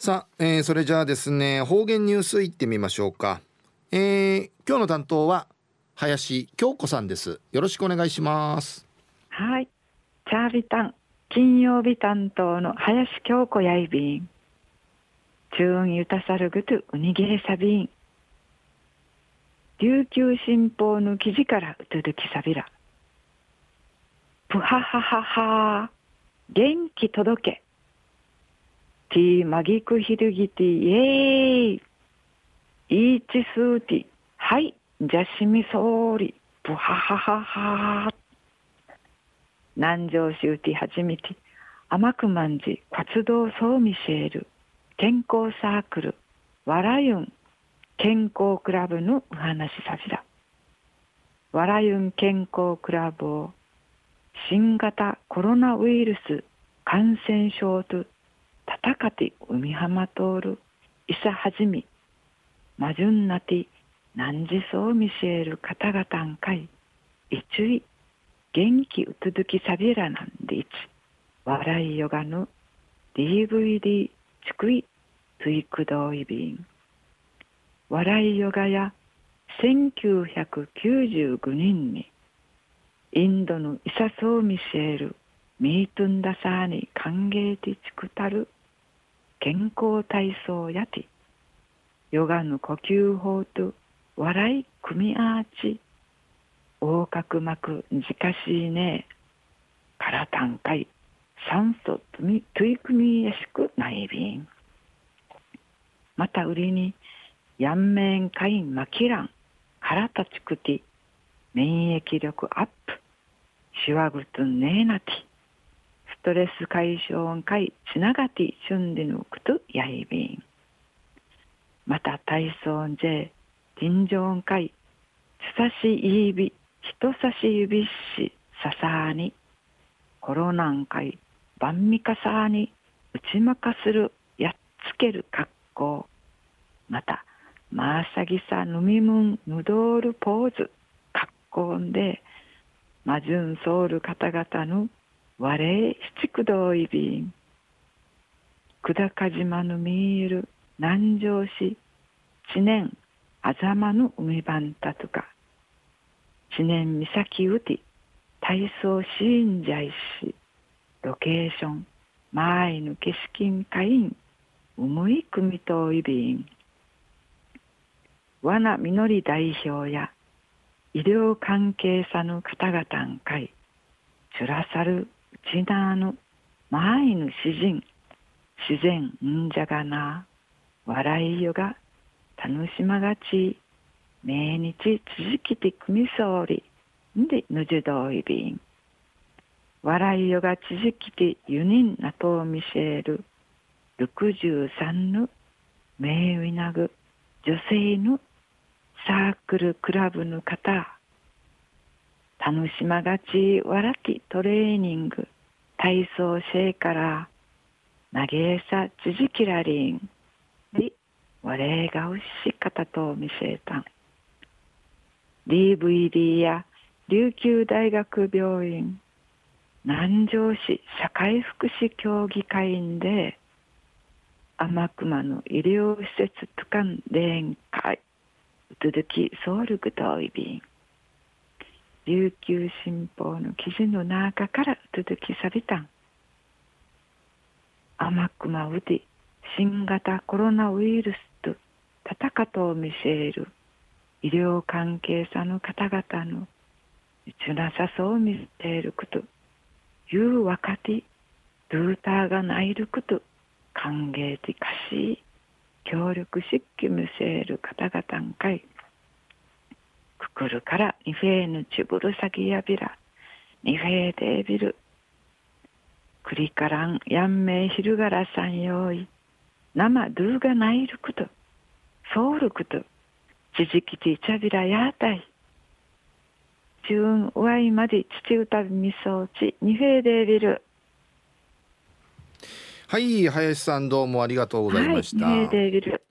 さあ、えー、それじゃあですね方言ニュースいってみましょうか、えー、今日の担当は林京子さんです。よろしくお願いします。はい。チャービタン金曜日担当の林京子やいびん。チューンユタサルグトゥウニゲーサビン琉球新報の記事からうとどきさびら。プハハハハ元気届け。ティーマギクヒルギティイエーイイーチスーティはいじゃしみそうりプハハハハ南城市うてはじみて甘くまんじ活動そうミシェール健康サークルわらゆん健康クラブのお話さじだわらゆん健康クラブを新型コロナウイルス感染症と戦って海浜通るいさはじみまじゅんなて何時そう見せる方々んかいいちゅい元気うつづきさびらなんでいち笑いよがぬ DVD ちくいついくどいびん。笑いヨガや1995年にインドのイサソーミシェールミートンダサーに歓迎ティチクタル健康体操やてヨガの呼吸法と笑い組みアーチ横隔膜じかしいねからたんかい酸素とみ取り組みやしくないびんまた売りにやんめんかいまきらん腹立ちくて免疫力アップしわぐとねえなてストレス解消んかいつながてしゅんでぬくとやいびん。また体操んじ尋常んかいつさしいび人差し指しささにコロナんかい万味かさに打ちまかするやっつける格好。またマーサギサヌミムンヌドールポーズ格好でマジュンソウル方々の我七駆動イビン久高島の見える南城市知念あざまの海番たとか知念岬うて体操シーンジャイシロケーション前の景色会員うむい組といびん。わなみのり代表や医療関係者の方々ん会チュラサルチナーの前の詩人自然んじゃがな笑いよが楽しまがち命日続きてくみそうりんでぬじどいびん笑いよが続きてユニンなとみせる63の名ウィナグ女性のサークルクラブの方楽しまがち笑きトレーニング。体操シェイから投げさちじきらりんで我がうし方と見せた。ん DVD や琉球大学病院南城市社会福祉協議会員で天熊の医療施設図鑑連会うつづきソウルグドイビン。琉球新報の記事の中からうつづきさびた。ん天熊うで新型コロナウイルスと戦と見せる医療関係者の方々のちなさそうを見せるこという若手ルーターがないること歓迎的かし協力しっきむせる方々んかい。くくるからニフェーヌチブルサギヤビラニフェーデービルクリカランヤンメイヒルガラさん用意生ドゥーがないることソウルことちじきてちゃびらやたい。チューンワイまで父歌みそうちニフェーデービル。はい林さんどうもありがとうございました、はい、デービル